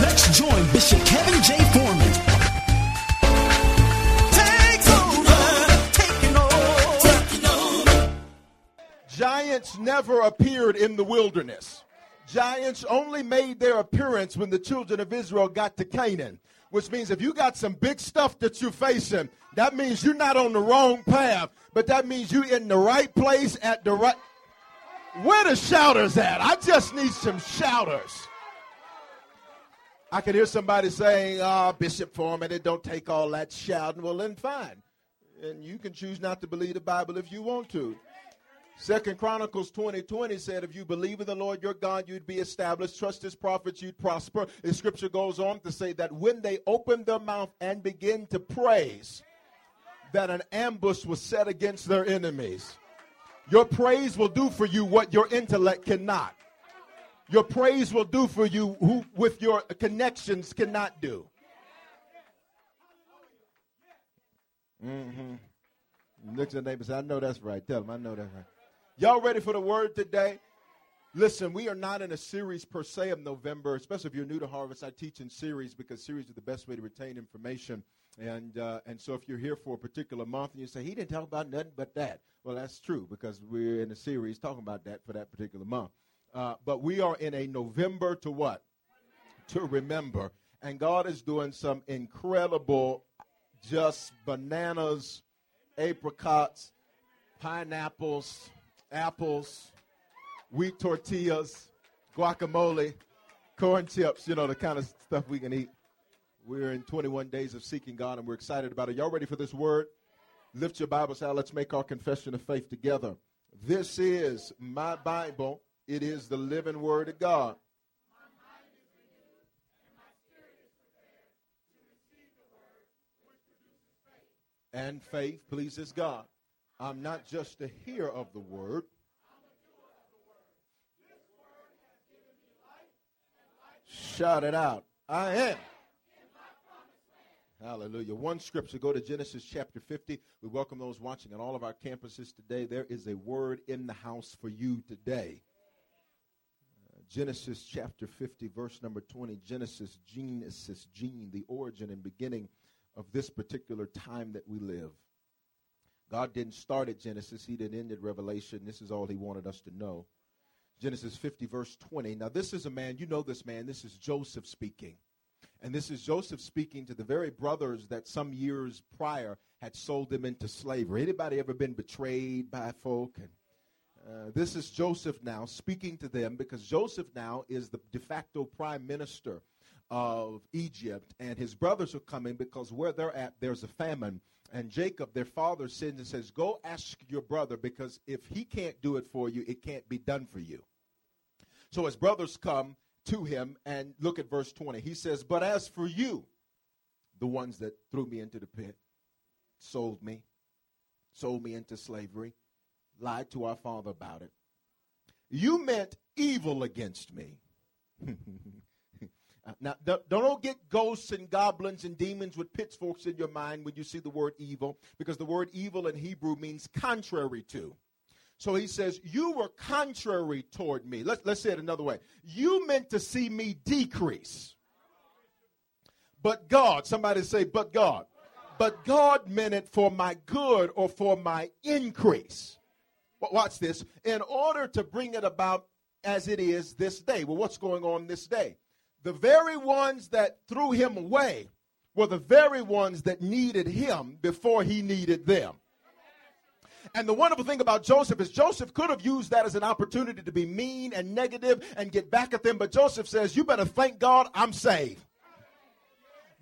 Let's join Bishop Kevin J. Foreman. Takes over, taking over. taking over. Giants never appeared in the wilderness. Giants only made their appearance when the children of Israel got to Canaan, which means if you got some big stuff that you're facing, that means you're not on the wrong path, but that means you're in the right place at the right. Where the shouters at? I just need some shouters. I can hear somebody saying, "Ah, Bishop Foreman, it don't take all that shouting." Well, then fine, and you can choose not to believe the Bible if you want to. Second Chronicles 20, 20 said, if you believe in the Lord your God, you'd be established. Trust his prophets, you'd prosper. The scripture goes on to say that when they opened their mouth and begin to praise, that an ambush was set against their enemies. Your praise will do for you what your intellect cannot. Your praise will do for you who with your connections cannot do. Mm-hmm. Look at the neighbor say, I know that's right. Tell I know that's right. Y'all ready for the word today? Listen, we are not in a series per se of November, especially if you're new to Harvest. I teach in series because series are the best way to retain information. And uh, and so if you're here for a particular month and you say he didn't talk about nothing but that, well, that's true because we're in a series talking about that for that particular month. Uh, but we are in a November to what? To remember. And God is doing some incredible, just bananas, apricots, pineapples, apples, wheat tortillas, guacamole, corn chips, you know, the kind of stuff we can eat. We're in 21 days of seeking God and we're excited about it. Y'all ready for this word? Lift your Bibles out. Let's make our confession of faith together. This is my Bible. It is the living word of God. And faith pleases God. I'm not just a hearer of the word. Shout it out. I am. Hallelujah. One scripture, go to Genesis chapter 50. We welcome those watching on all of our campuses today. There is a word in the house for you today. Genesis chapter 50, verse number 20. Genesis, Genesis, gene, the origin and beginning of this particular time that we live. God didn't start at Genesis, He didn't end at Revelation. This is all He wanted us to know. Genesis 50, verse 20. Now, this is a man, you know this man, this is Joseph speaking. And this is Joseph speaking to the very brothers that some years prior had sold them into slavery. Anybody ever been betrayed by folk? And uh, this is Joseph now speaking to them because Joseph now is the de facto prime minister of Egypt, and his brothers are coming because where they're at, there's a famine. And Jacob, their father, sends and says, Go ask your brother because if he can't do it for you, it can't be done for you. So his brothers come to him and look at verse 20. He says, But as for you, the ones that threw me into the pit, sold me, sold me into slavery, lied to our father about it, you meant evil against me. Uh, now, don't get ghosts and goblins and demons with pitchforks in your mind when you see the word evil, because the word evil in Hebrew means contrary to. So he says, You were contrary toward me. Let's, let's say it another way. You meant to see me decrease. But God, somebody say, But God. But God meant it for my good or for my increase. Watch this. In order to bring it about as it is this day. Well, what's going on this day? The very ones that threw him away were the very ones that needed him before he needed them. And the wonderful thing about Joseph is Joseph could have used that as an opportunity to be mean and negative and get back at them, but Joseph says, You better thank God I'm saved.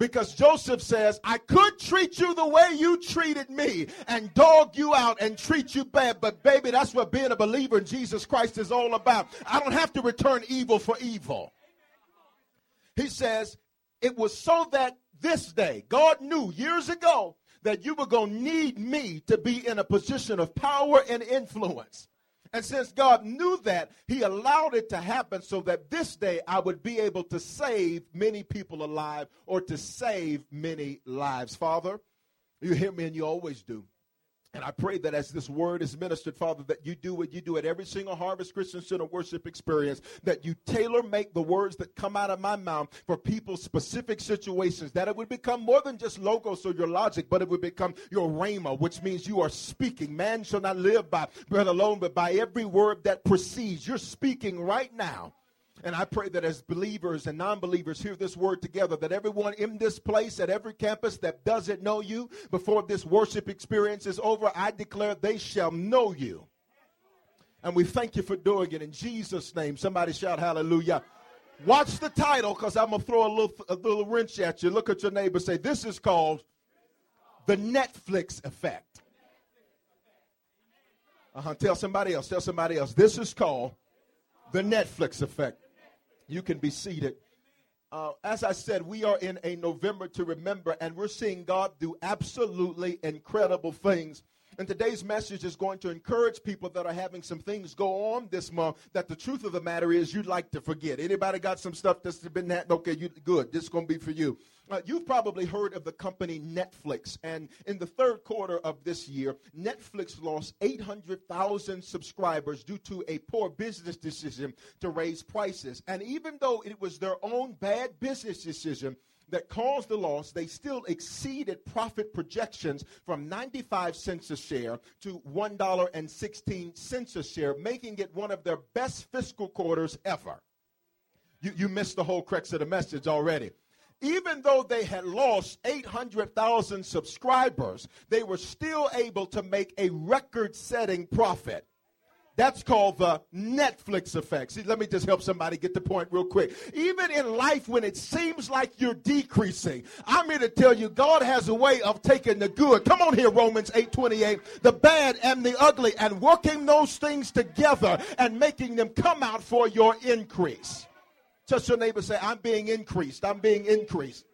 Because Joseph says, I could treat you the way you treated me and dog you out and treat you bad. But baby, that's what being a believer in Jesus Christ is all about. I don't have to return evil for evil. He says, it was so that this day, God knew years ago that you were going to need me to be in a position of power and influence. And since God knew that, He allowed it to happen so that this day I would be able to save many people alive or to save many lives. Father, you hear me and you always do. And I pray that as this word is ministered, Father, that you do what you do at every single Harvest Christian Center worship experience, that you tailor make the words that come out of my mouth for people's specific situations, that it would become more than just logos or your logic, but it would become your rhema, which means you are speaking. Man shall not live by bread alone, but by every word that proceeds. You're speaking right now. And I pray that as believers and non believers hear this word together, that everyone in this place, at every campus that doesn't know you, before this worship experience is over, I declare they shall know you. And we thank you for doing it in Jesus' name. Somebody shout hallelujah. Watch the title because I'm going to throw a little, a little wrench at you. Look at your neighbor say, This is called the Netflix effect. Uh huh. Tell somebody else. Tell somebody else. This is called the Netflix effect. You can be seated. Uh, as I said, we are in a November to remember, and we're seeing God do absolutely incredible things. And today's message is going to encourage people that are having some things go on this month that the truth of the matter is you'd like to forget. Anybody got some stuff that's been that? Okay, you good. This is going to be for you. Uh, you've probably heard of the company Netflix, and in the third quarter of this year, Netflix lost 800,000 subscribers due to a poor business decision to raise prices. And even though it was their own bad business decision, that caused the loss, they still exceeded profit projections from 95 cents a share to $1.16 a share, making it one of their best fiscal quarters ever. You, you missed the whole crux of the message already even though they had lost 800,000 subscribers, they were still able to make a record setting profit. That's called the Netflix effect. See, let me just help somebody get the point real quick. Even in life, when it seems like you're decreasing, I'm here to tell you God has a way of taking the good. Come on here, Romans 8 28, the bad and the ugly, and working those things together and making them come out for your increase. Just your neighbor say, I'm being increased. I'm being increased.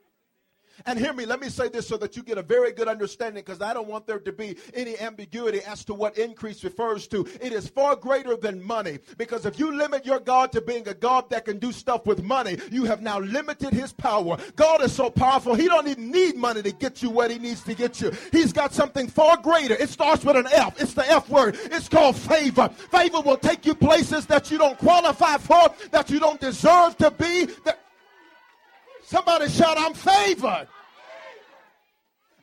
And hear me, let me say this so that you get a very good understanding because I don't want there to be any ambiguity as to what increase refers to. It is far greater than money because if you limit your God to being a God that can do stuff with money, you have now limited his power. God is so powerful, he don't even need money to get you what he needs to get you. He's got something far greater. It starts with an F. It's the F word. It's called favor. Favor will take you places that you don't qualify for, that you don't deserve to be. That Somebody shout, I'm favored.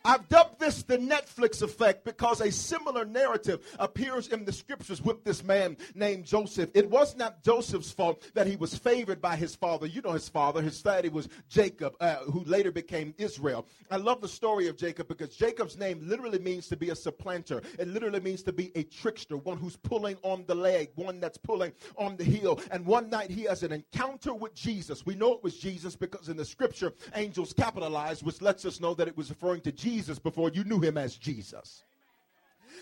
I've dubbed this the Netflix effect because a similar narrative appears in the scriptures with this man named Joseph. It was not Joseph's fault that he was favored by his father. You know his father. His daddy was Jacob, uh, who later became Israel. I love the story of Jacob because Jacob's name literally means to be a supplanter. It literally means to be a trickster, one who's pulling on the leg, one that's pulling on the heel. And one night he has an encounter with Jesus. We know it was Jesus because in the scripture, angels capitalized, which lets us know that it was referring to Jesus Jesus before you knew him as Jesus.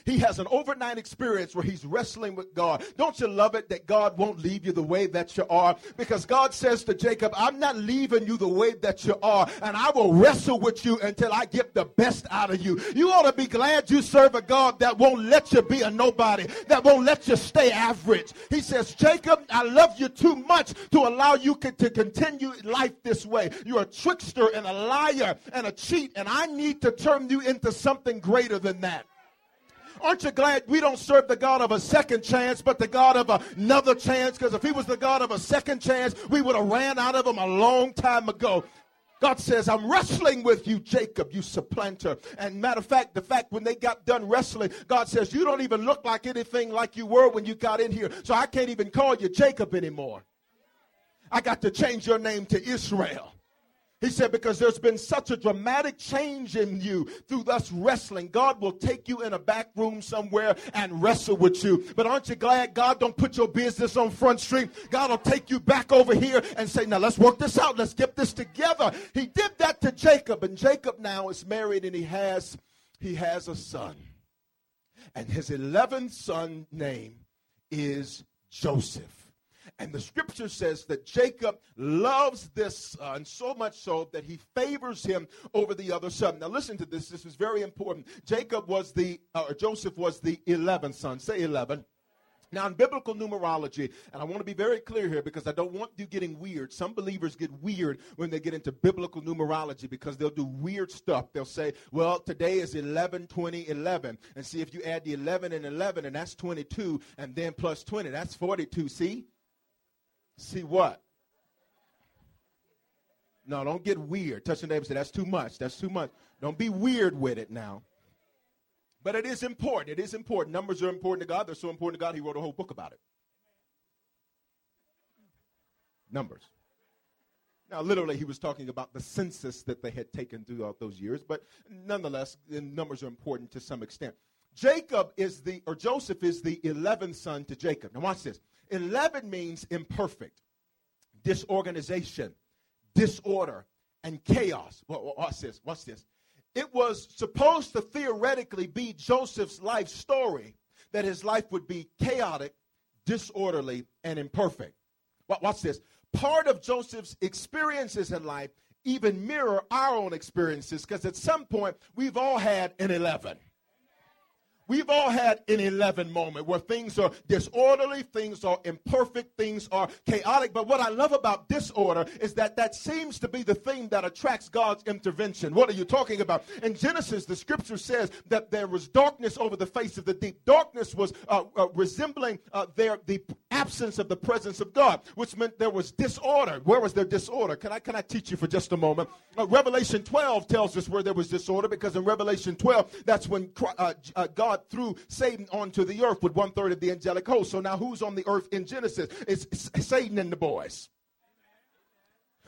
He has an overnight experience where he's wrestling with God. Don't you love it that God won't leave you the way that you are? Because God says to Jacob, I'm not leaving you the way that you are, and I will wrestle with you until I get the best out of you. You ought to be glad you serve a God that won't let you be a nobody, that won't let you stay average. He says, Jacob, I love you too much to allow you to continue life this way. You're a trickster and a liar and a cheat, and I need to turn you into something greater than that. Aren't you glad we don't serve the God of a second chance, but the God of another chance? Because if he was the God of a second chance, we would have ran out of him a long time ago. God says, I'm wrestling with you, Jacob, you supplanter. And matter of fact, the fact when they got done wrestling, God says, You don't even look like anything like you were when you got in here. So I can't even call you Jacob anymore. I got to change your name to Israel. He said, because there's been such a dramatic change in you through us wrestling. God will take you in a back room somewhere and wrestle with you. But aren't you glad God don't put your business on Front Street? God will take you back over here and say, now let's work this out. Let's get this together. He did that to Jacob, and Jacob now is married and he has, he has a son. And his 11th son name is Joseph. And the scripture says that Jacob loves this son so much so that he favors him over the other son. Now, listen to this. This is very important. Jacob was the, uh, or Joseph was the 11th son. Say 11. Now, in biblical numerology, and I want to be very clear here because I don't want you getting weird. Some believers get weird when they get into biblical numerology because they'll do weird stuff. They'll say, well, today is 11, 20, 11. And see, if you add the 11 and 11, and that's 22, and then plus 20, that's 42. See? See what? No, don't get weird. Touch your neighbor say, that's too much. That's too much. Don't be weird with it now. But it is important. It is important. Numbers are important to God. They're so important to God, He wrote a whole book about it. Numbers. Now, literally, he was talking about the census that they had taken throughout those years, but nonetheless, the numbers are important to some extent. Jacob is the, or Joseph is the 11th son to Jacob. Now, watch this. 11 means imperfect, disorganization, disorder, and chaos. Watch this. Watch this. It was supposed to theoretically be Joseph's life story that his life would be chaotic, disorderly, and imperfect. Watch this. Part of Joseph's experiences in life even mirror our own experiences because at some point we've all had an 11. We've all had an 11 moment where things are disorderly, things are imperfect, things are chaotic. But what I love about disorder is that that seems to be the thing that attracts God's intervention. What are you talking about? In Genesis, the scripture says that there was darkness over the face of the deep. Darkness was uh, uh, resembling uh, their, the absence of the presence of God, which meant there was disorder. Where was there disorder? Can I, can I teach you for just a moment? Uh, Revelation 12 tells us where there was disorder because in Revelation 12, that's when uh, uh, God threw Satan onto the earth with one third of the angelic host. So now who's on the earth in Genesis? It's Satan and the boys.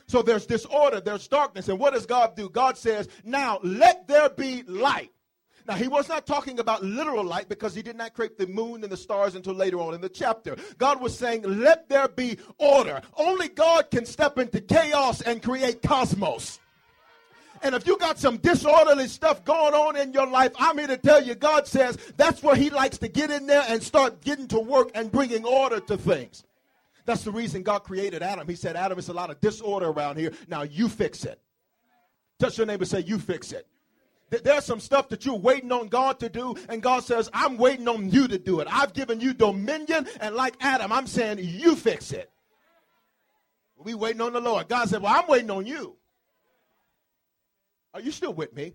So there's disorder, there's darkness. And what does God do? God says, Now let there be light. Now, he was not talking about literal light because he did not create the moon and the stars until later on in the chapter. God was saying, Let there be order. Only God can step into chaos and create cosmos. And if you got some disorderly stuff going on in your life, I'm here to tell you, God says that's where He likes to get in there and start getting to work and bringing order to things. That's the reason God created Adam. He said, Adam, it's a lot of disorder around here. Now you fix it. Touch your neighbor, say, you fix it. There's some stuff that you're waiting on God to do, and God says, I'm waiting on you to do it. I've given you dominion, and like Adam, I'm saying, you fix it. We waiting on the Lord. God said, Well, I'm waiting on you. Are you still with me?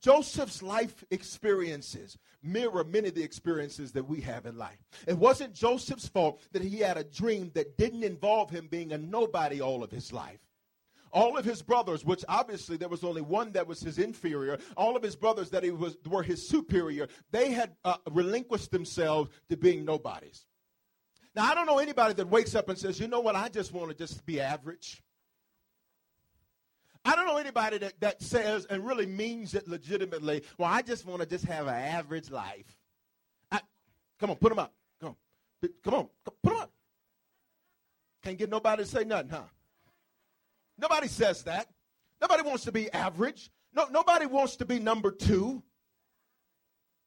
Joseph's life experiences mirror many of the experiences that we have in life. It wasn't Joseph's fault that he had a dream that didn't involve him being a nobody all of his life. All of his brothers, which obviously there was only one that was his inferior, all of his brothers that he was were his superior, they had uh, relinquished themselves to being nobodies. Now I don't know anybody that wakes up and says, "You know what? I just want to just be average." I don't know anybody that, that says and really means it legitimately. Well, I just want to just have an average life. I, come on, put them up. Come on. Come on. Put them up. Can't get nobody to say nothing, huh? Nobody says that. Nobody wants to be average. No, nobody wants to be number two.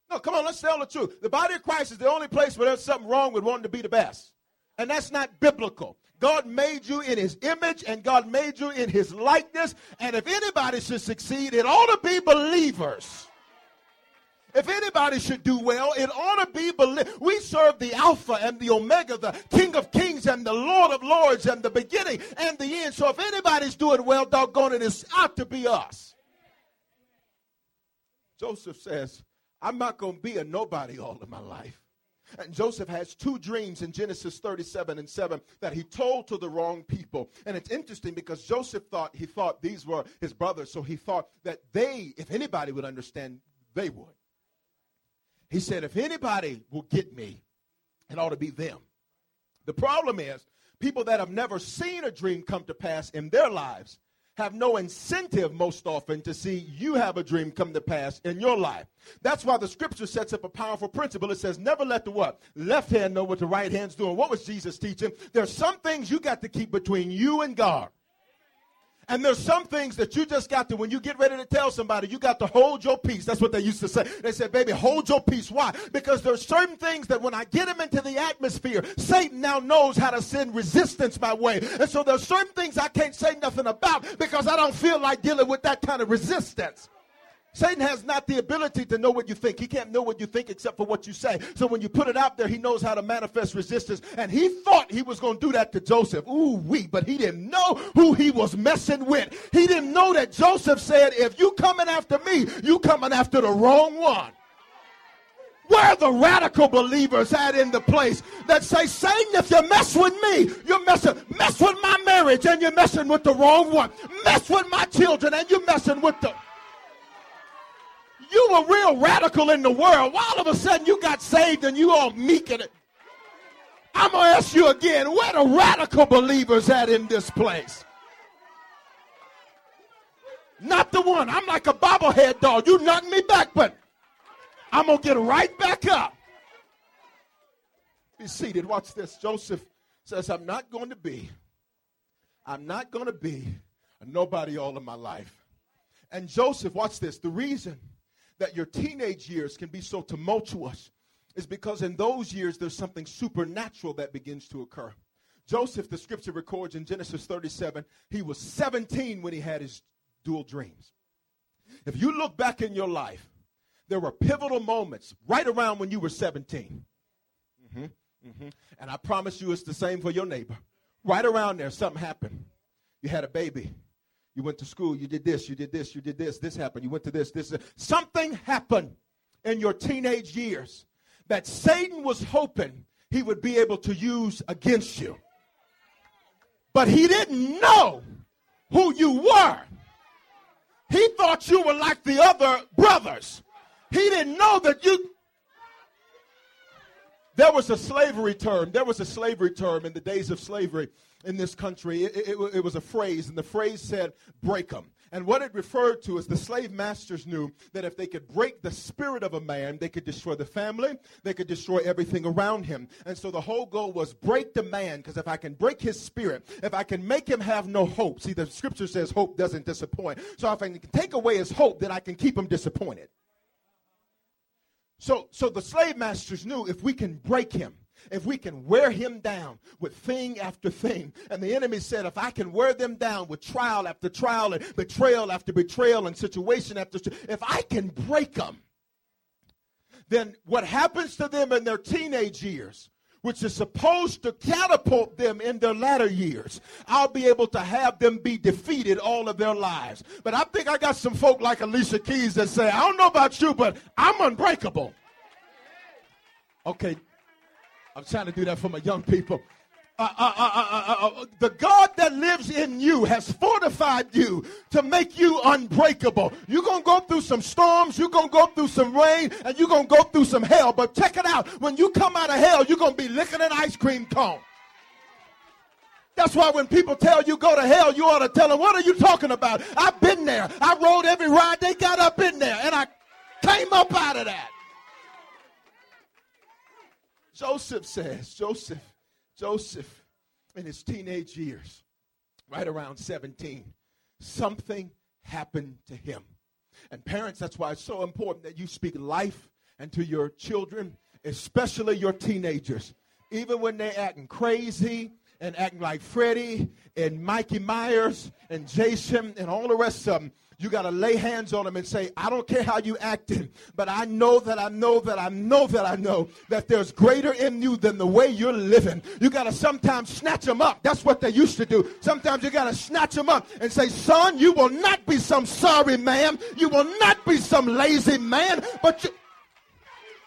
No, come on, let's tell the truth. The body of Christ is the only place where there's something wrong with wanting to be the best. And that's not biblical. God made you in his image and God made you in his likeness. And if anybody should succeed, it ought to be believers. If anybody should do well, it ought to be believers. We serve the Alpha and the Omega, the King of Kings and the Lord of Lords and the beginning and the end. So if anybody's doing well, doggone it, it's ought to be us. Joseph says, I'm not going to be a nobody all of my life. And Joseph has two dreams in Genesis 37 and 7 that he told to the wrong people. And it's interesting because Joseph thought he thought these were his brothers, so he thought that they, if anybody would understand, they would. He said, if anybody will get me, it ought to be them. The problem is, people that have never seen a dream come to pass in their lives have no incentive most often to see you have a dream come to pass in your life. That's why the scripture sets up a powerful principle. It says, never let the what? Left hand know what the right hand's doing. What was Jesus teaching? There's some things you got to keep between you and God. And there's some things that you just got to, when you get ready to tell somebody, you got to hold your peace. That's what they used to say. They said, baby, hold your peace. Why? Because there's certain things that when I get them into the atmosphere, Satan now knows how to send resistance my way. And so there's certain things I can't say nothing about because I don't feel like dealing with that kind of resistance. Satan has not the ability to know what you think. He can't know what you think except for what you say. So when you put it out there, he knows how to manifest resistance. And he thought he was going to do that to Joseph. Ooh, we, but he didn't know who he was messing with. He didn't know that Joseph said, if you coming after me, you coming after the wrong one. Where the radical believers at in the place that say, Satan, if you mess with me, you're messing, mess with my marriage and you're messing with the wrong one. Mess with my children and you're messing with the you were real radical in the world. Why all of a sudden you got saved and you all meek in it? I'm going to ask you again, where the radical believers at in this place? Not the one. I'm like a bobblehead dog. You knock me back, but I'm going to get right back up. Be seated. Watch this. Joseph says, I'm not going to be, I'm not going to be a nobody all of my life. And Joseph, watch this. The reason that your teenage years can be so tumultuous is because in those years there's something supernatural that begins to occur. Joseph, the scripture records in Genesis 37, he was 17 when he had his dual dreams. If you look back in your life, there were pivotal moments right around when you were 17. Mm-hmm, mm-hmm. And I promise you it's the same for your neighbor. Right around there, something happened. You had a baby. You went to school, you did this, you did this, you did this, this happened, you went to this, this. Something happened in your teenage years that Satan was hoping he would be able to use against you. But he didn't know who you were. He thought you were like the other brothers. He didn't know that you. There was a slavery term. There was a slavery term in the days of slavery in this country. It, it, it, was a phrase, and the phrase said, break them. And what it referred to is the slave masters knew that if they could break the spirit of a man, they could destroy the family, they could destroy everything around him. And so the whole goal was break the man, because if I can break his spirit, if I can make him have no hope, see, the scripture says hope doesn't disappoint. So if I can take away his hope, then I can keep him disappointed. So, so the slave masters knew if we can break him, if we can wear him down with thing after thing. And the enemy said, if I can wear them down with trial after trial and betrayal after betrayal and situation after if I can break them, then what happens to them in their teenage years, which is supposed to catapult them in their latter years, I'll be able to have them be defeated all of their lives. But I think I got some folk like Alicia Keys that say, I don't know about you, but I'm unbreakable. Okay, I'm trying to do that for my young people. Uh uh uh, uh, uh, uh, the God that lives in you has fortified you to make you unbreakable. You're going to go through some storms, you're going to go through some rain, and you're going to go through some hell. But check it out. When you come out of hell, you're going to be licking an ice cream cone. That's why when people tell you go to hell, you ought to tell them, what are you talking about? I've been there. I rode every ride they got up in there, and I came up out of that. Joseph says, Joseph, Joseph, in his teenage years, right around 17, something happened to him. And parents, that's why it's so important that you speak life and to your children, especially your teenagers. Even when they're acting crazy and acting like Freddie and Mikey Myers and Jason and all the rest of them, you got to lay hands on them and say, I don't care how you acted, but I know that I know that I know that I know that there's greater in you than the way you're living. You got to sometimes snatch them up. That's what they used to do. Sometimes you got to snatch them up and say, son, you will not be some sorry man. You will not be some lazy man, but you,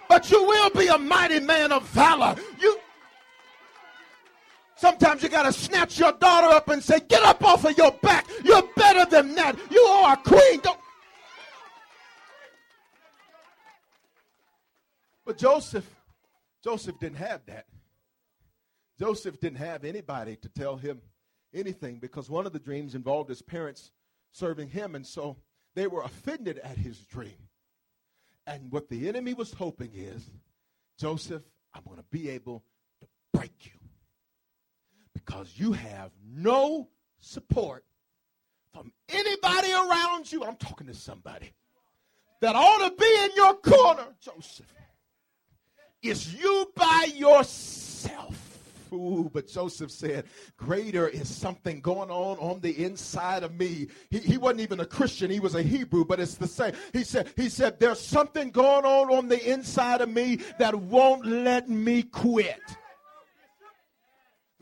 but you will be a mighty man of valor. You Sometimes you got to snatch your daughter up and say, Get up off of your back. You're better than that. You are a queen. Don't. But Joseph, Joseph didn't have that. Joseph didn't have anybody to tell him anything because one of the dreams involved his parents serving him, and so they were offended at his dream. And what the enemy was hoping is, Joseph, I'm going to be able to break you because you have no support from anybody around you. I'm talking to somebody that ought to be in your corner, Joseph. It's you by yourself. Ooh, but Joseph said, Greater is something going on on the inside of me. He, he wasn't even a Christian, he was a Hebrew, but it's the same. He said, he said, There's something going on on the inside of me that won't let me quit.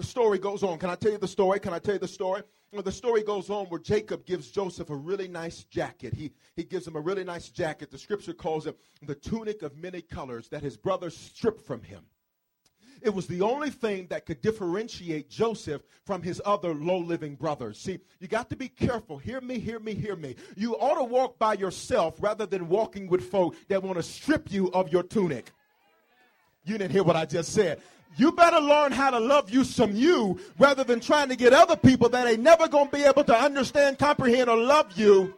The story goes on. Can I tell you the story? Can I tell you the story? Well, the story goes on where Jacob gives Joseph a really nice jacket. He, he gives him a really nice jacket. The scripture calls it the tunic of many colors that his brothers stripped from him. It was the only thing that could differentiate Joseph from his other low living brothers. See, you got to be careful. Hear me, hear me, hear me. You ought to walk by yourself rather than walking with folk that want to strip you of your tunic. You didn't hear what I just said you better learn how to love you some you rather than trying to get other people that ain't never going to be able to understand, comprehend, or love you.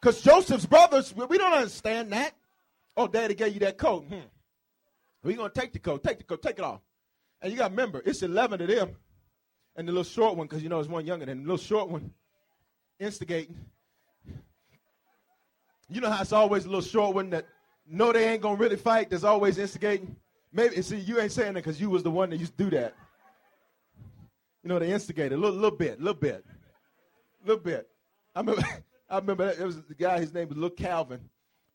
Because Joseph's brothers, we don't understand that. Oh, daddy gave you that coat. Hmm. We're going to take the coat. Take the coat. Take it off. And you got to remember, it's 11 of them. And the little short one, because you know it's one younger than the little short one, instigating. You know how it's always a little short one that know they ain't going to really fight, that's always instigating. Maybe see you ain't saying that because you was the one that used to do that. You know, they instigated a little, little bit, little bit, little bit. I remember, I remember it was the guy. His name was Little Calvin,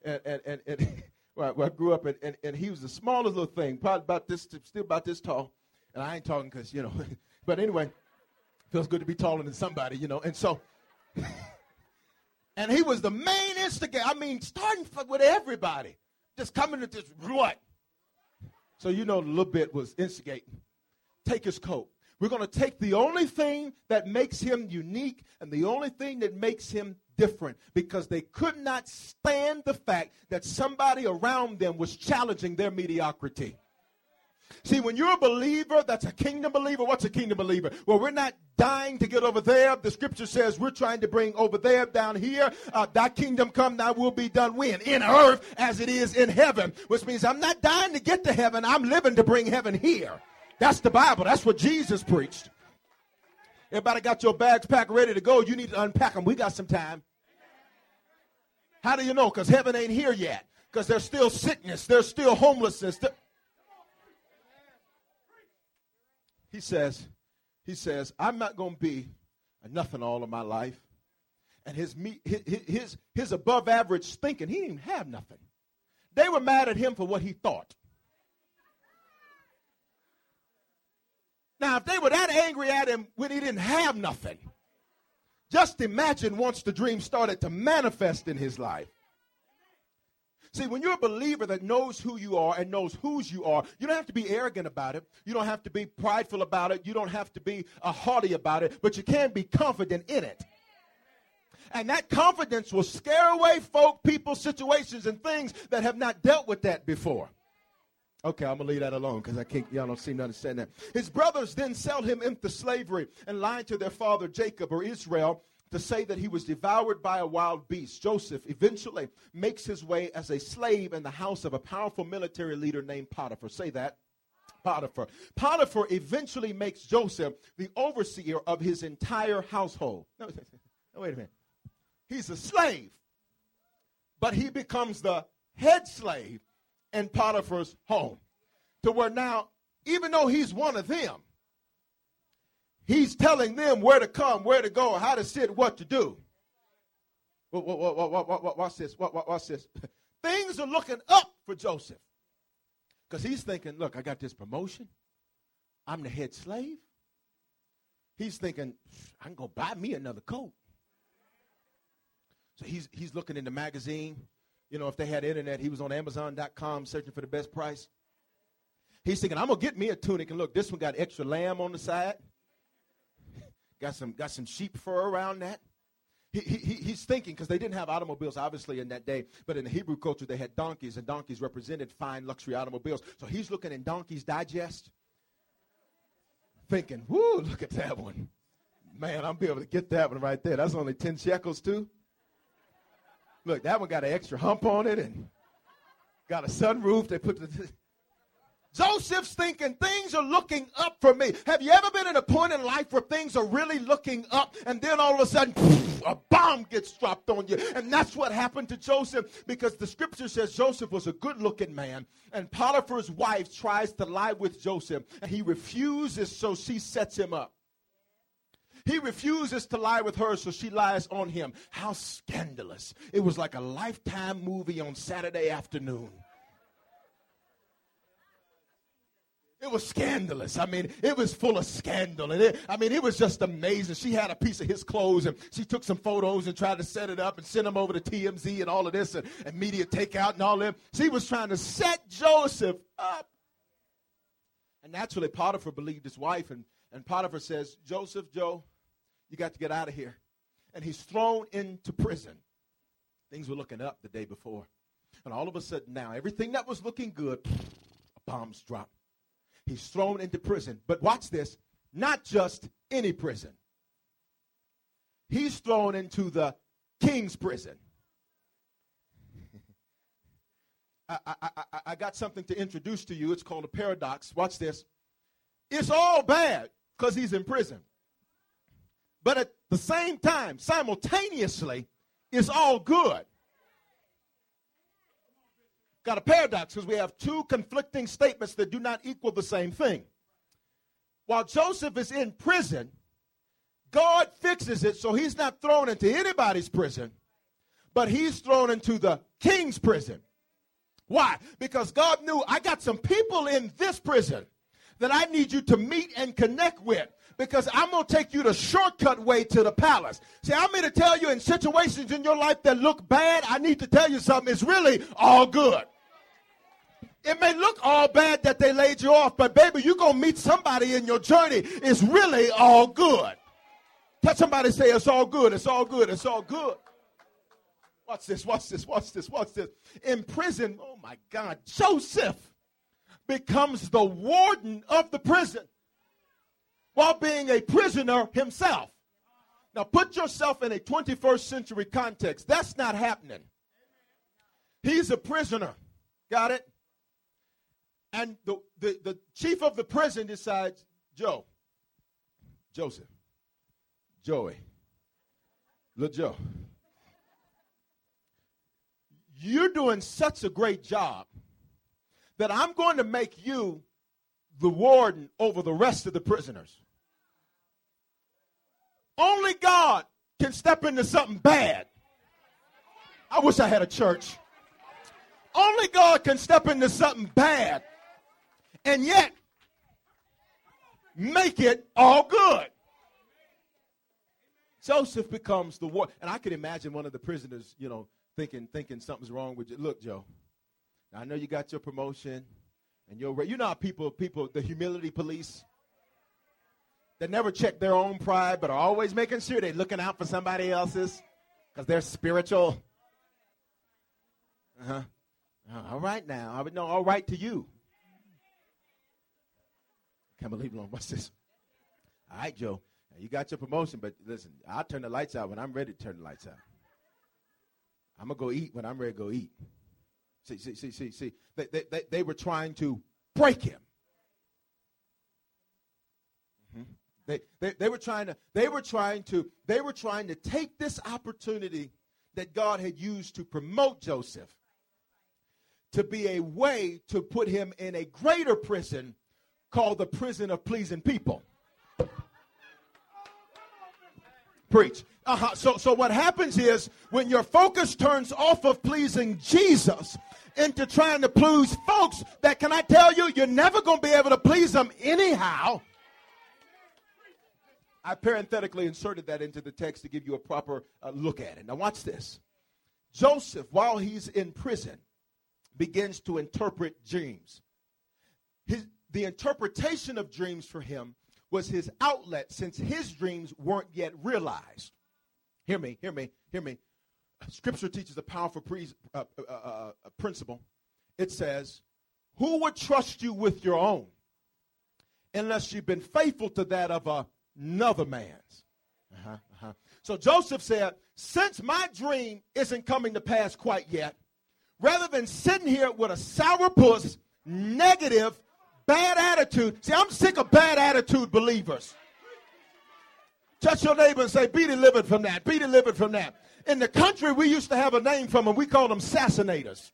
and and and, and where, I, grew up, and, and, and he was the smallest little thing, probably about this, still about this tall. And I ain't talking because you know, but anyway, feels good to be taller than somebody, you know. And so, and he was the main instigator. I mean, starting with everybody, just coming to this what so you know the little bit was instigating. Take his coat. We're going to take the only thing that makes him unique and the only thing that makes him different because they could not stand the fact that somebody around them was challenging their mediocrity. See, when you're a believer, that's a kingdom believer. What's a kingdom believer? Well, we're not dying to get over there. The scripture says we're trying to bring over there, down here. Uh, thy kingdom come, thy will be done when? In earth as it is in heaven. Which means I'm not dying to get to heaven. I'm living to bring heaven here. That's the Bible. That's what Jesus preached. Everybody got your bags packed ready to go. You need to unpack them. We got some time. How do you know? Because heaven ain't here yet. Because there's still sickness. There's still homelessness. He says, he says, I'm not going to be a nothing all of my life. And his, his, his, his above average thinking, he didn't have nothing. They were mad at him for what he thought. Now, if they were that angry at him when he didn't have nothing, just imagine once the dream started to manifest in his life. See, when you're a believer that knows who you are and knows whose you are, you don't have to be arrogant about it. You don't have to be prideful about it. You don't have to be a haughty about it, but you can be confident in it. And that confidence will scare away folk, people, situations, and things that have not dealt with that before. Okay, I'm gonna leave that alone because I can't. Y'all don't seem to understand that. His brothers then sell him into slavery and lied to their father Jacob or Israel to say that he was devoured by a wild beast. Joseph eventually makes his way as a slave in the house of a powerful military leader named Potiphar. Say that. Potiphar. Potiphar eventually makes Joseph the overseer of his entire household. No, wait a minute. He's a slave, but he becomes the head slave in Potiphar's home. To where now, even though he's one of them, He's telling them where to come, where to go, how to sit, what to do. Watch this. What watch this. Things are looking up for Joseph. Because he's thinking, look, I got this promotion. I'm the head slave. He's thinking, I can go buy me another coat. So he's, he's looking in the magazine You know, if they had internet, he was on Amazon.com searching for the best price. He's thinking, I'm gonna get me a tunic, and look, this one got extra lamb on the side. Got some got some sheep fur around that. He, he, he's thinking because they didn't have automobiles obviously in that day, but in the Hebrew culture they had donkeys, and donkeys represented fine luxury automobiles. So he's looking in Donkey's Digest, thinking, "Whoo, look at that one, man! I'm be able to get that one right there. That's only ten shekels too. Look, that one got an extra hump on it and got a sunroof. They put the Joseph's thinking things are looking up for me. Have you ever been in a point in life where things are really looking up and then all of a sudden a bomb gets dropped on you? And that's what happened to Joseph because the scripture says Joseph was a good looking man and Potiphar's wife tries to lie with Joseph and he refuses, so she sets him up. He refuses to lie with her, so she lies on him. How scandalous. It was like a lifetime movie on Saturday afternoon. It was scandalous. I mean, it was full of scandal. And it, I mean, it was just amazing. She had a piece of his clothes and she took some photos and tried to set it up and send them over to TMZ and all of this and, and media takeout and all that. She was trying to set Joseph up. And naturally, Potiphar believed his wife. And, and Potiphar says, Joseph, Joe, you got to get out of here. And he's thrown into prison. Things were looking up the day before. And all of a sudden now, everything that was looking good, bombs dropped. He's thrown into prison. But watch this not just any prison, he's thrown into the king's prison. I, I, I, I, got something to introduce to you. It's called a paradox. Watch this. It's all bad because he's in prison. But at the same time, simultaneously, it's all good got a paradox because we have two conflicting statements that do not equal the same thing. While Joseph is in prison, God fixes it so he's not thrown into anybody's prison, but he's thrown into the king's prison. Why? Because God knew I got some people in this prison that I need you to meet and connect with because I'm going to take you the shortcut way to the palace. See, I'm here to tell you in situations in your life that look bad, I need to tell you something. It's really all good. It may look all bad that they laid you off, but baby, you're going to meet somebody in your journey. It's really all good. Tell somebody, say, it's all good, it's all good, it's all good. Watch this, watch this, watch this, watch this. In prison, oh my God, Joseph becomes the warden of the prison while being a prisoner himself. Now, put yourself in a 21st century context. That's not happening. He's a prisoner. Got it? And the, the, the chief of the prison decides, Joe, Joseph, Joey, little Joe, you're doing such a great job that I'm going to make you the warden over the rest of the prisoners. Only God can step into something bad. I wish I had a church. Only God can step into something bad and yet make it all good. Joseph becomes the war. And I can imagine one of the prisoners, you know, thinking thinking something's wrong with you. Look, Joe, I know you got your promotion and you're you know how people people the humility police that never check their own pride but are always making sure they're looking out for somebody else's because they're spiritual. Uh-huh. Uh, all right now. I would know all right to you. Can't believe long. What's this? All right, Joe. You got your promotion, but listen, I'll turn the lights out when I'm ready to turn the lights out. I'm gonna go eat when I'm ready to go eat. See, see, see, see, see. They, they, they, they were trying to break him. Mm-hmm. They, they, they were trying to they were trying to they were trying to take this opportunity that God had used to promote Joseph to be a way to put him in a greater prison called the prison of pleasing people. Preach. Uh-huh. So, so what happens is when your focus turns off of pleasing Jesus into trying to please folks that can I tell you, you're never going to be able to please them anyhow. I parenthetically inserted that into the text to give you a proper uh, look at it. Now, watch this. Joseph, while he's in prison, begins to interpret dreams. His, the interpretation of dreams for him was his outlet since his dreams weren't yet realized. Hear me, hear me, hear me. Scripture teaches a powerful pre- uh, uh, uh, uh principle. It says, Who would trust you with your own unless you've been faithful to that of another man's? Uh-huh, uh-huh. So Joseph said, Since my dream isn't coming to pass quite yet, rather than sitting here with a sourpuss, negative, bad attitude. See, I'm sick of bad attitude believers. Touch your neighbor and say, Be delivered from that. Be delivered from that. In the country, we used to have a name for them. We called them assassinators.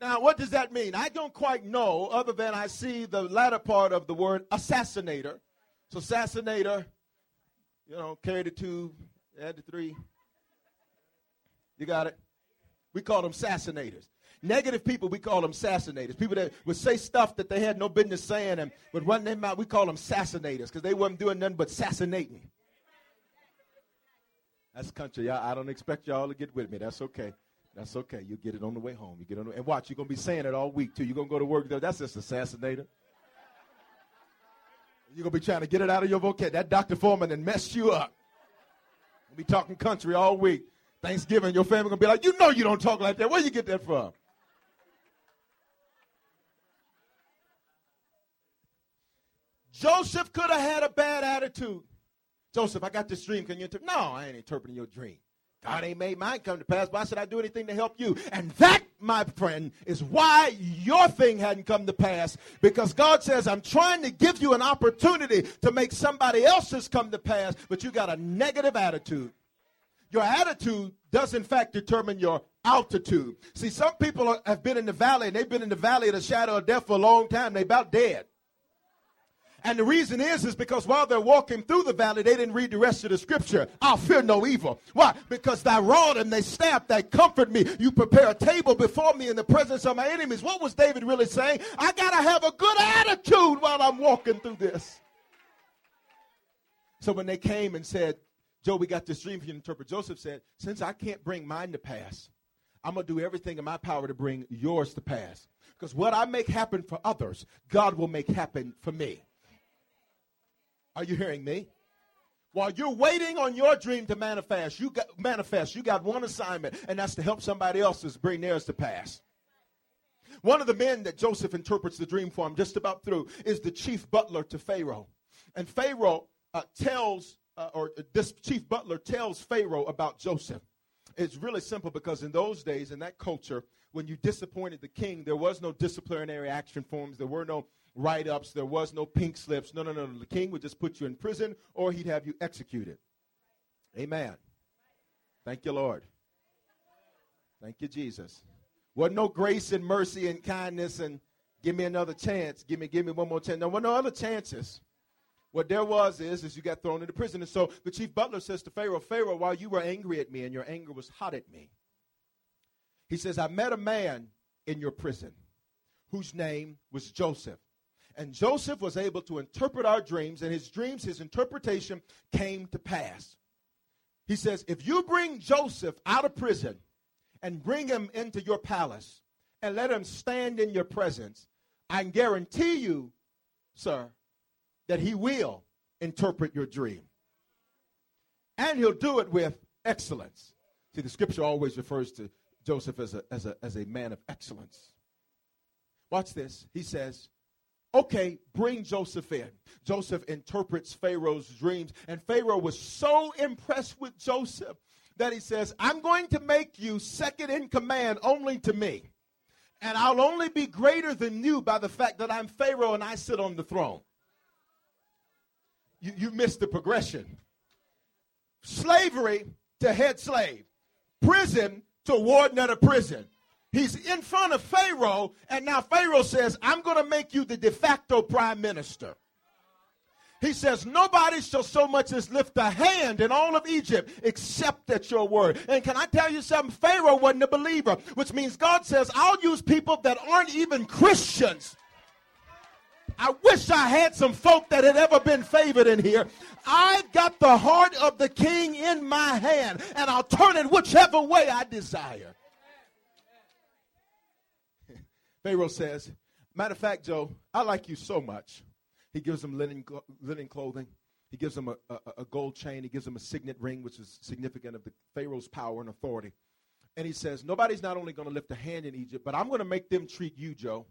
Now, what does that mean? I don't quite know, other than I see the latter part of the word assassinator. So, assassinator, you know, carry the two, add the three. You got it? We call them assassinators. Negative people, we call them assassinators. People that would say stuff that they had no business saying and would run their mouth, we call them assassinators because they weren't doing nothing but assassinating. That's country. I, I don't expect y'all to get with me. That's okay. That's okay. You get it on the way home. You get on the, and watch. You're gonna be saying it all week too. You're gonna go to work. That's just assassinator. You're gonna be trying to get it out of your vocabulary. That Dr. Foreman and mess you up. We'll be talking country all week. Thanksgiving, your family gonna be like, you know you don't talk like that. Where you get that from? Joseph could have had a bad attitude. Joseph, I got this dream. Can you interpret? No, I ain't interpreting your dream. God ain't made mine come to pass. Why should I do anything to help you? And that, my friend, is why your thing hadn't come to pass. Because God says, I'm trying to give you an opportunity to make somebody else's come to pass, but you got a negative attitude. Your attitude does, in fact, determine your altitude. See, some people have been in the valley, and they've been in the valley of the shadow of death for a long time. They about dead. And the reason is, is because while they're walking through the valley, they didn't read the rest of the scripture. I'll fear no evil. Why? Because thy rod and thy staff, they comfort me. You prepare a table before me in the presence of my enemies. What was David really saying? I got to have a good attitude while I'm walking through this. So when they came and said, Joe, we got this dream for you to interpret, Joseph said, since I can't bring mine to pass, I'm going to do everything in my power to bring yours to pass. Because what I make happen for others, God will make happen for me. Are you hearing me? While you're waiting on your dream to manifest, you got manifest. You got one assignment, and that's to help somebody else's bring theirs to pass. One of the men that Joseph interprets the dream for him, just about through, is the chief butler to Pharaoh. And Pharaoh uh, tells, uh, or this chief butler tells Pharaoh about Joseph. It's really simple because in those days, in that culture, when you disappointed the king, there was no disciplinary action forms. There were no write ups. There was no pink slips. No, no, no. The king would just put you in prison or he'd have you executed. Amen. Thank you, Lord. Thank you, Jesus. Wasn't no grace and mercy and kindness and give me another chance. Give me, give me one more chance. No, were no other chances. What there was is, is you got thrown into prison. And so the chief butler says to Pharaoh, Pharaoh, while you were angry at me and your anger was hot at me, he says, I met a man in your prison whose name was Joseph. And Joseph was able to interpret our dreams, and his dreams, his interpretation came to pass. He says, If you bring Joseph out of prison and bring him into your palace and let him stand in your presence, I guarantee you, sir, that he will interpret your dream. And he'll do it with excellence. See, the scripture always refers to Joseph as a, as a, as a man of excellence. Watch this. He says, okay, bring Joseph in. Joseph interprets Pharaoh's dreams, and Pharaoh was so impressed with Joseph that he says, I'm going to make you second in command only to me. And I'll only be greater than you by the fact that I'm Pharaoh and I sit on the throne. You, you missed the progression. Slavery to head slave, prison to warden at a prison, He's in front of Pharaoh, and now Pharaoh says, I'm going to make you the de facto prime minister. He says, Nobody shall so much as lift a hand in all of Egypt except at your word. And can I tell you something? Pharaoh wasn't a believer, which means God says, I'll use people that aren't even Christians I wish I had some folk that had ever been favored in here. I've got the heart of the king in my hand, and I'll turn it whichever way I desire. Pharaoh says, Matter of fact, Joe, I like you so much. He gives him linen, linen clothing. He gives him a, a, a gold chain. He gives him a signet ring, which is significant of the Pharaoh's power and authority. And he says, Nobody's not only going to lift a hand in Egypt, but I'm going to make them treat you, Joe,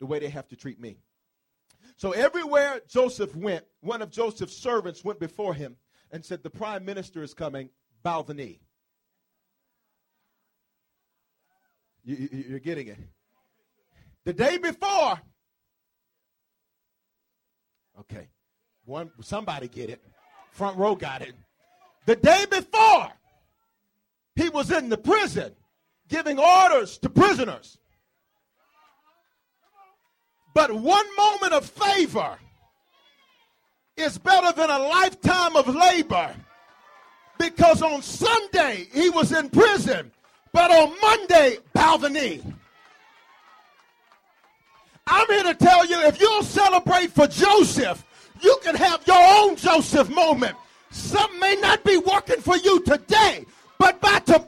the way they have to treat me. So everywhere Joseph went, one of Joseph's servants went before him and said, The prime minister is coming, bow the knee. You, you, are getting it. The day before, okay, one somebody get it. Front row got it. The day before, he was in the prison giving orders to prisoners. But one moment of favor is better than a lifetime of labor. Because on Sunday he was in prison, but on Monday, bow the knee. I'm here to tell you if you'll celebrate for Joseph, you can have your own Joseph moment. Something may not be working for you today, but by, to,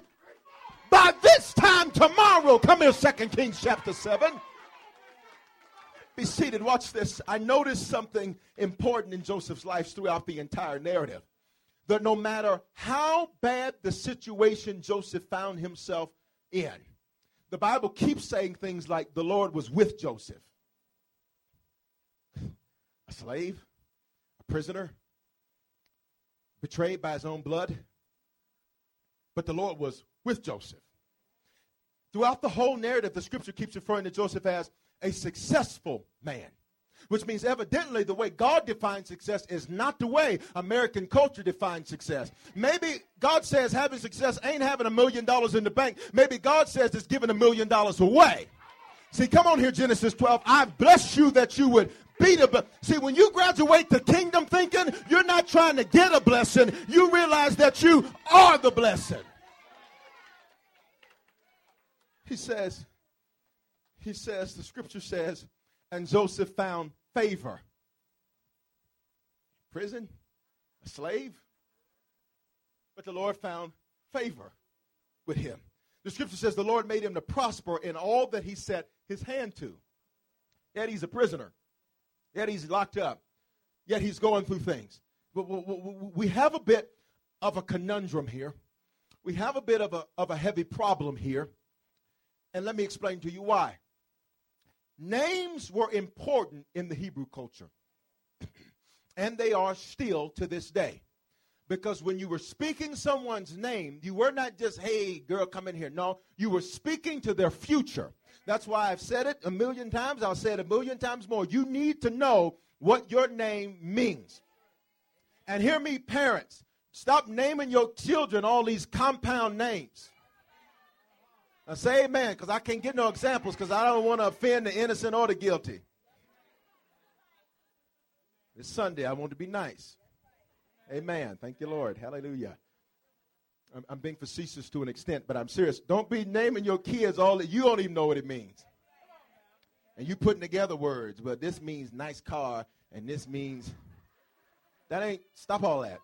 by this time tomorrow, come here, Second Kings chapter 7. Be seated. Watch this. I noticed something important in Joseph's life throughout the entire narrative. That no matter how bad the situation Joseph found himself in, the Bible keeps saying things like the Lord was with Joseph. A slave, a prisoner, betrayed by his own blood. But the Lord was with Joseph. Throughout the whole narrative, the scripture keeps referring to Joseph as a successful man. Which means, evidently, the way God defines success is not the way American culture defines success. Maybe God says having success ain't having a million dollars in the bank. Maybe God says it's giving a million dollars away. See, come on here, Genesis 12. I bless you that you would be the see when you graduate to kingdom thinking you're not trying to get a blessing you realize that you are the blessing he says he says, the scripture says, and Joseph found favor. Prison, a slave, but the Lord found favor with him. The scripture says the Lord made him to prosper in all that he set his hand to. Yet he's a prisoner. Yet he's locked up. Yet he's going through things. But We have a bit of a conundrum here. We have a bit of a, of a heavy problem here. And let me explain to you why. Names were important in the Hebrew culture, and they are still to this day. Because when you were speaking someone's name, you were not just, hey, girl, come in here. No, you were speaking to their future. That's why I've said it a million times. I'll say it a million times more. You need to know what your name means. And hear me, parents, stop naming your children all these compound names. Now say amen, because I can't get no examples because I don't want to offend the innocent or the guilty. It's Sunday. I want to be nice. Amen. Thank you, Lord. Hallelujah. I'm, I'm, being facetious to an extent, but I'm serious. Don't be naming your kids all that you don't even know what it means. And you putting together words, but this means nice car, and this means that ain't stop all that.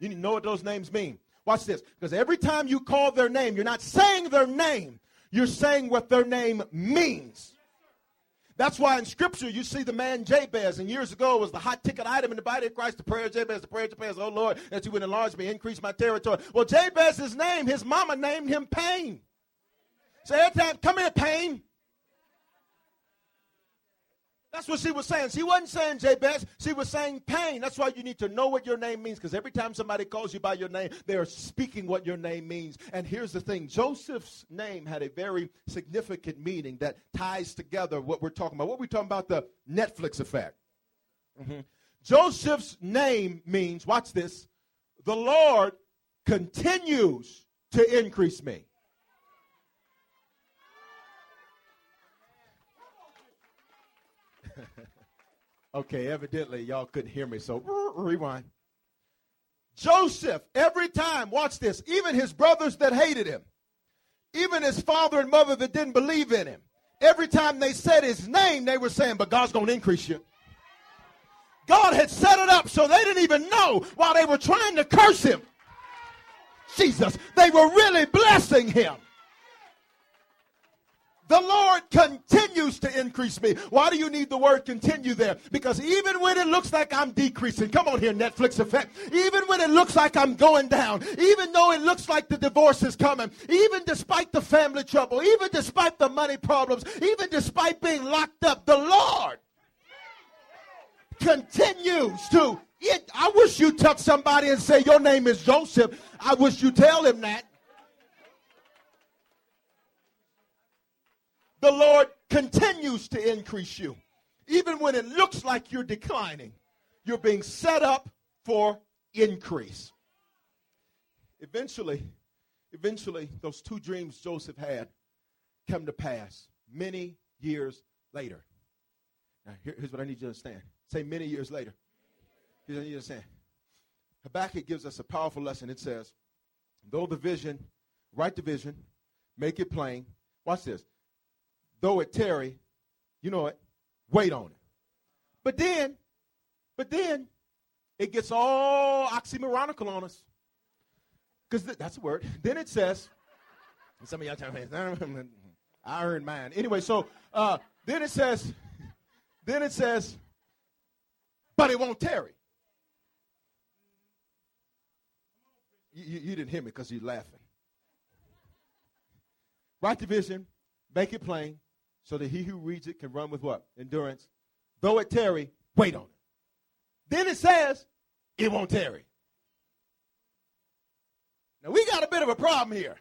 You need to know what those names mean. Watch this. Because every time you call their name, you're not saying their name, you're saying what their name means. That's why in Scripture you see the man Jabez, and years ago was the hot ticket item in the body of Christ, the prayer of Jabez, the prayer of Jabez, oh Lord, that you would enlarge me, increase my territory. Well, Jabez's name, his mama named him Pain. So every time, come here, Pain. That's what she was saying. She wasn't saying Jabez. She was saying pain. That's why you need to know what your name means because every time somebody calls you by your name, they are speaking what your name means. And here's the thing Joseph's name had a very significant meaning that ties together what we're talking about. What we're talking about, the Netflix effect. Mm-hmm. Joseph's name means, watch this, the Lord continues to increase me. Okay, evidently y'all couldn't hear me, so rewind. Joseph, every time, watch this, even his brothers that hated him, even his father and mother that didn't believe in him, Every time they said his name, they were saying, But God's going to increase you. God had set it up so they didn't even know while they were trying to curse him. Jesus, they were really blessing him. The Lord continues to increase me. Why do you need the word continue there? Because even when it looks like I'm decreasing, come on here, Netflix effect. Even when it looks like I'm going down, even though it looks like the divorce is coming, even despite the family trouble, even despite the money problems, even despite being locked up, the Lord continues to. It, I wish you touch somebody and say, Your name is Joseph. I wish you tell him that. The Lord continues to increase you. Even when it looks like you're declining, you're being set up for increase. Eventually, eventually, those two dreams Joseph had come to pass many years later. Now, here, here's what I need you to understand. Say many years later. Here's what I need you to understand. Habakkuk gives us a powerful lesson. It says, though the vision, write the vision, make it plain. Watch this though it tarry, you know it, wait on it. But then, but then, it gets all oxymoronical on us. Because th- that's a word. Then it says, some of y'all tell me, I earned mine. Anyway, so uh, then it says, then it says, but it won't tarry. You, you, you didn't hear me because you're laughing. Write the vision, make it plain, so that he who reads it can run with what? Endurance. Though it tarry, wait on it. Then it says, it won't tarry. Now we got a bit of a problem here.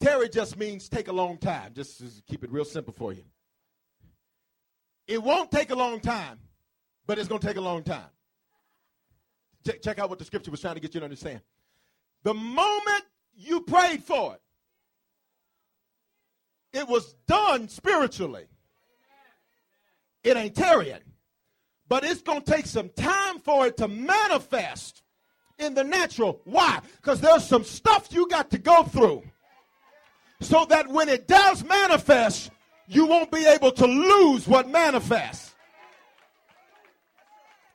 Tarry just means take a long time. Just to keep it real simple for you. It won't take a long time, but it's going to take a long time. Check, check out what the scripture was trying to get you to understand. The moment you prayed for it, it was done spiritually. It ain't tarrying. But it's going to take some time for it to manifest in the natural. Why? Because there's some stuff you got to go through so that when it does manifest, you won't be able to lose what manifests.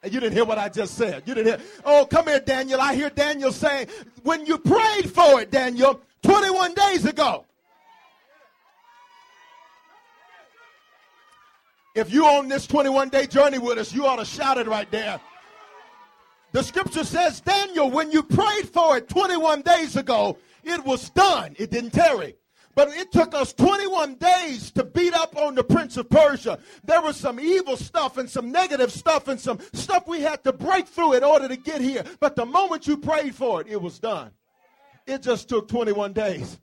And you didn't hear what I just said. You didn't hear. Oh, come here, Daniel. I hear Daniel saying, when you prayed for it, Daniel, 21 days ago, If you on this 21 day journey with us, you ought to shout it right there. The scripture says, Daniel, when you prayed for it 21 days ago, it was done. It didn't tarry. But it took us 21 days to beat up on the prince of Persia. There was some evil stuff and some negative stuff and some stuff we had to break through in order to get here. But the moment you prayed for it, it was done. It just took 21 days.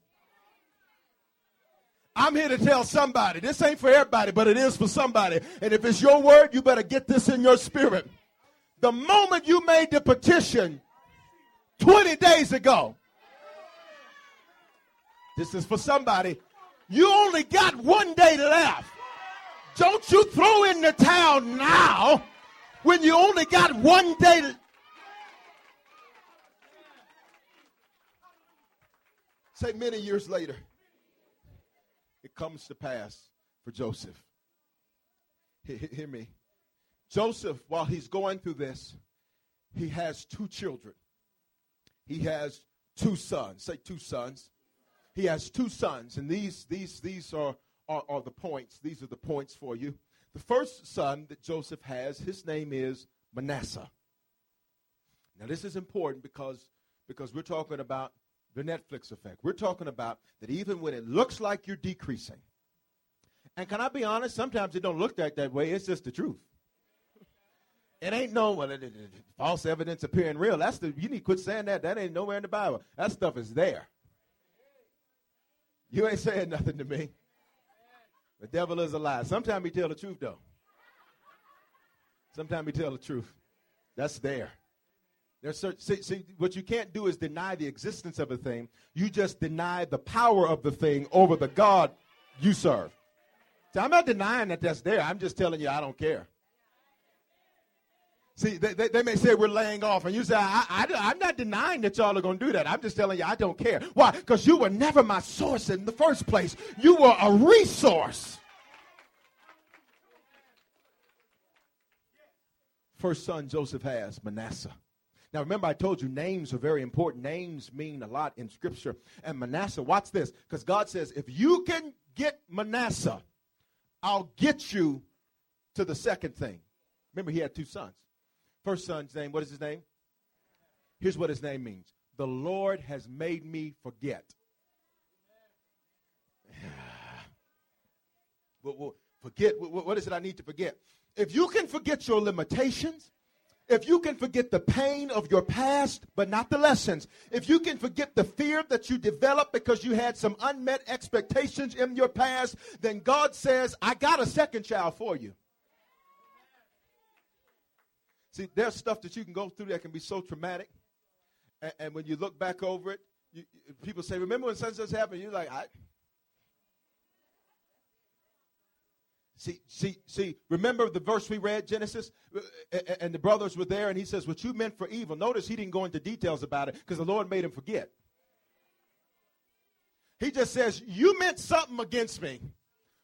I'm here to tell somebody. This ain't for everybody, but it is for somebody. And if it's your word, you better get this in your spirit. The moment you made the petition 20 days ago, this is for somebody. You only got one day left. Don't you throw in the towel now when you only got one day. To... Say many years later comes to pass for Joseph. Hear, me. Joseph, while he's going through this, he has two children. He has two sons. Say two sons. He has two sons, and these these these are, are, are the points. These are the points for you. The first son that Joseph has, his name is Manasseh. Now this is important because because we're talking about the Netflix effect. We're talking about that even when it looks like you're decreasing, and can I be honest? Sometimes it don't look that that way. It's just the truth. It ain't no well, it, it, it, false evidence appearing real. That's the you need to quit saying that. That ain't nowhere in the Bible. That stuff is there. You ain't saying nothing to me. The devil is a lie. Sometimes he tell the truth though. Sometimes he tell the truth. That's there. There's see, see, what you can't do is deny the existence of a thing. You just deny the power of the thing over the God you serve. So I'm not denying that that's there. I'm just telling you I don't care. See, they, they, they, may say we're laying off, and you say, I, I, am not denying that y'all are going to do that. I'm just telling you, I don't care. Why? Because you were never my source in the first place. You were a resource. First son Joseph has, Manasseh. Now, remember, I told you names are very important. Names mean a lot in Scripture. And Manasseh, watch this, because God says, if you can get Manasseh, I'll get you to the second thing. Remember, he had two sons. First son's name, what is his name? Here's what his name means The Lord has made me forget. forget, what is it I need to forget? If you can forget your limitations, if you can forget the pain of your past, but not the lessons, if you can forget the fear that you developed because you had some unmet expectations in your past, then God says, I got a second child for you. See, there's stuff that you can go through that can be so traumatic. And, and when you look back over it, you, people say, Remember when such such happened? You're like, I. See, see, see, remember the verse we read, Genesis? Uh, uh, uh, and the brothers were there, and he says, What you meant for evil. Notice he didn't go into details about it because the Lord made him forget. He just says, You meant something against me.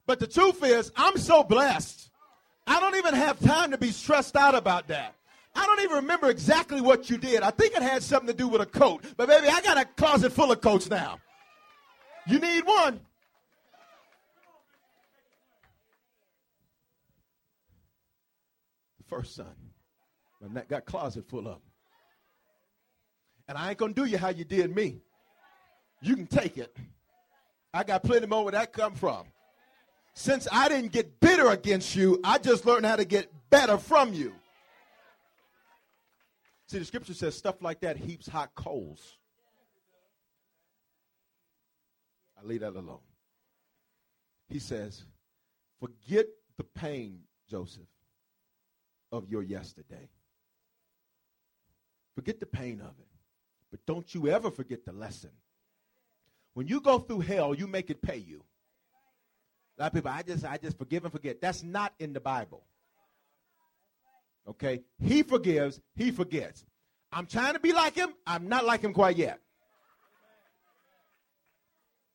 But the truth is, I'm so blessed. I don't even have time to be stressed out about that. I don't even remember exactly what you did. I think it had something to do with a coat. But baby, I got a closet full of coats now. You need one. First son. That got closet full of. And I ain't gonna do you how you did me. You can take it. I got plenty more where that come from. Since I didn't get bitter against you, I just learned how to get better from you. See, the scripture says stuff like that heaps hot coals. I leave that alone. He says, Forget the pain, Joseph, of your yesterday. Forget the pain of it. But don't you ever forget the lesson. When you go through hell, you make it pay you. A lot of people, I just, I just forgive and forget. That's not in the Bible. Okay? He forgives, he forgets. I'm trying to be like him. I'm not like him quite yet.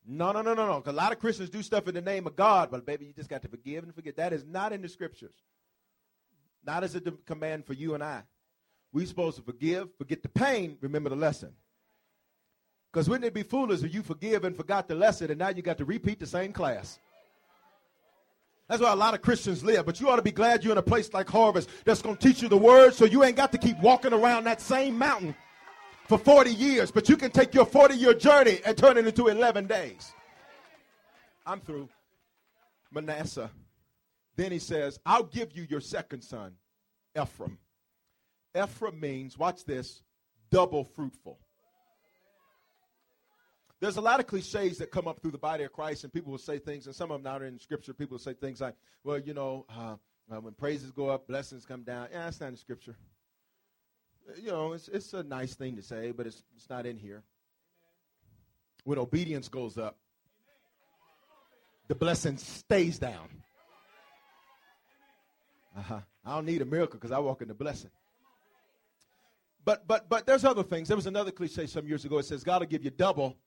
No, no, no, no, no. A lot of Christians do stuff in the name of God, but baby, you just got to forgive and forget. That is not in the scriptures. Not as a de- command for you and I. We're supposed to forgive, forget the pain, remember the lesson. Because wouldn't it be foolish if you forgive and forgot the lesson and now you got to repeat the same class? That's why a lot of Christians live. But you ought to be glad you're in a place like Harvest that's going to teach you the word so you ain't got to keep walking around that same mountain for 40 years. But you can take your 40 year journey and turn it into 11 days. I'm through. Manasseh. Then he says, I'll give you your second son, Ephraim. Ephraim means, watch this, double fruitful. There's a lot of cliches that come up through the body of Christ, and people will say things, and some of them not in Scripture. People will say things like, well, you know, uh, uh, when praises go up, blessings come down. Yeah, that's not in Scripture. You know, it's, it's a nice thing to say, but it's, it's not in here. When obedience goes up, the blessing stays down. Uh-huh. I don't need a miracle because I walk in the blessing. But but but there's other things. There was another cliche some years ago. It says God will give you double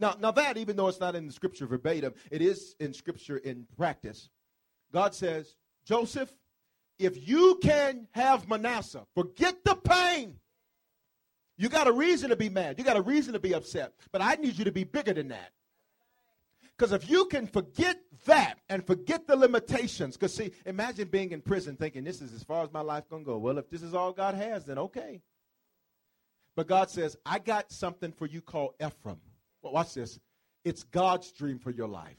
now, now that, even though it's not in the scripture verbatim, it is in scripture in practice. God says, Joseph, if you can have Manasseh, forget the pain. You got a reason to be mad. You got a reason to be upset. But I need you to be bigger than that. Because if you can forget that and forget the limitations, because see, imagine being in prison thinking this is as far as my life gonna go. Well, if this is all God has, then okay. But God says, I got something for you called Ephraim. Well, watch this. It's God's dream for your life.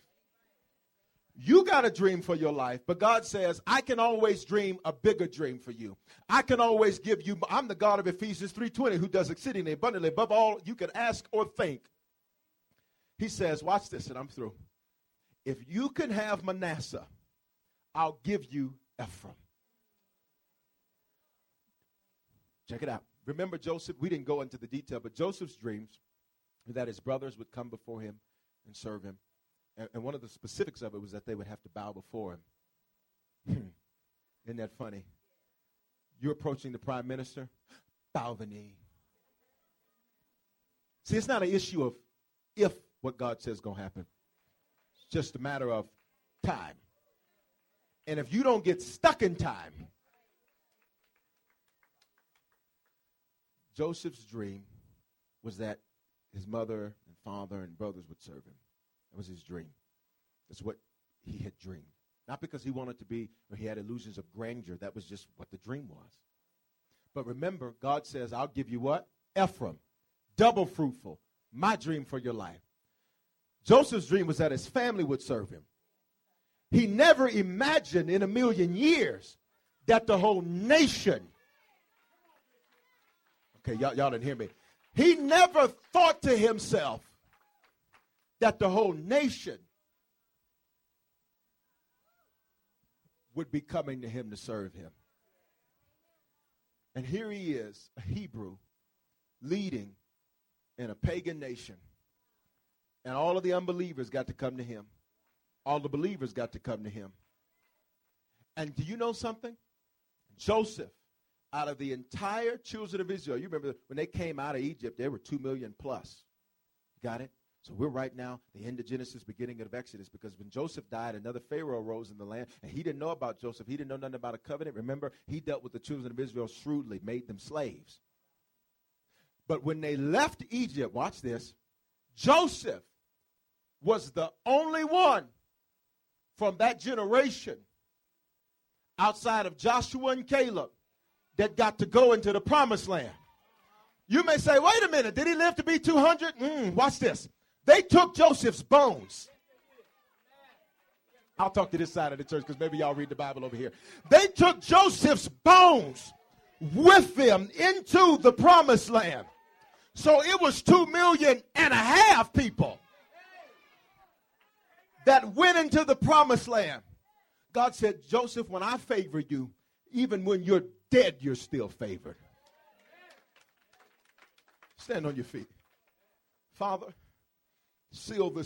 You got a dream for your life, but God says, I can always dream a bigger dream for you. I can always give you, I'm the God of Ephesians 3.20 who does exceedingly abundantly above all you can ask or think. He says, watch this and I'm through. If you can have Manasseh, I'll give you Ephraim. Check it out. Remember Joseph? We didn't go into the detail, but Joseph's dreams that his brothers would come before him and serve him. And, and one of the specifics of it was that they would have to bow before him. Hmm. Isn't that funny? You're approaching the prime minister, bow the knee. See, it's not an issue of if what God says is going to happen. It's just a matter of time. And if you don't get stuck in time, Joseph's dream was that his mother and father and brothers would serve him. That was his dream. That's what he had dreamed. Not because he wanted to be, or he had illusions of grandeur. That was just what the dream was. But remember, God says, I'll give you what? Ephraim, double fruitful. My dream for your life. Joseph's dream was that his family would serve him. He never imagined in a million years that the whole nation. Okay, y'all, y'all didn't hear me. He never thought to himself that the whole nation would be coming to him to serve him. And here he is, a Hebrew, leading in a pagan nation. And all of the unbelievers got to come to him. All the believers got to come to him. And do you know something? Joseph, out of the entire children of Israel, you remember when they came out of Egypt, there were two million plus. Got it? So we're right now, the end of Genesis, beginning of Exodus, because when Joseph died, another Pharaoh rose in the land, and he didn't know about Joseph. He didn't know nothing about a covenant. Remember, he dealt with the children of Israel shrewdly, made them slaves. But when they left Egypt, watch this, Joseph was the only one from that generation outside of Joshua and Caleb that got to go into the promised land. You may say, wait a minute, did he live to be 200? Mm, watch this. They took Joseph's bones. I'll talk to this side of the church because maybe y'all read the Bible over here. They took Joseph's bones with them into the promised land. So it was two million and a half people that went into the promised land. God said, Joseph, when I favor you, even when you're dead, you're still favored. Stand on your feet. Father, seal this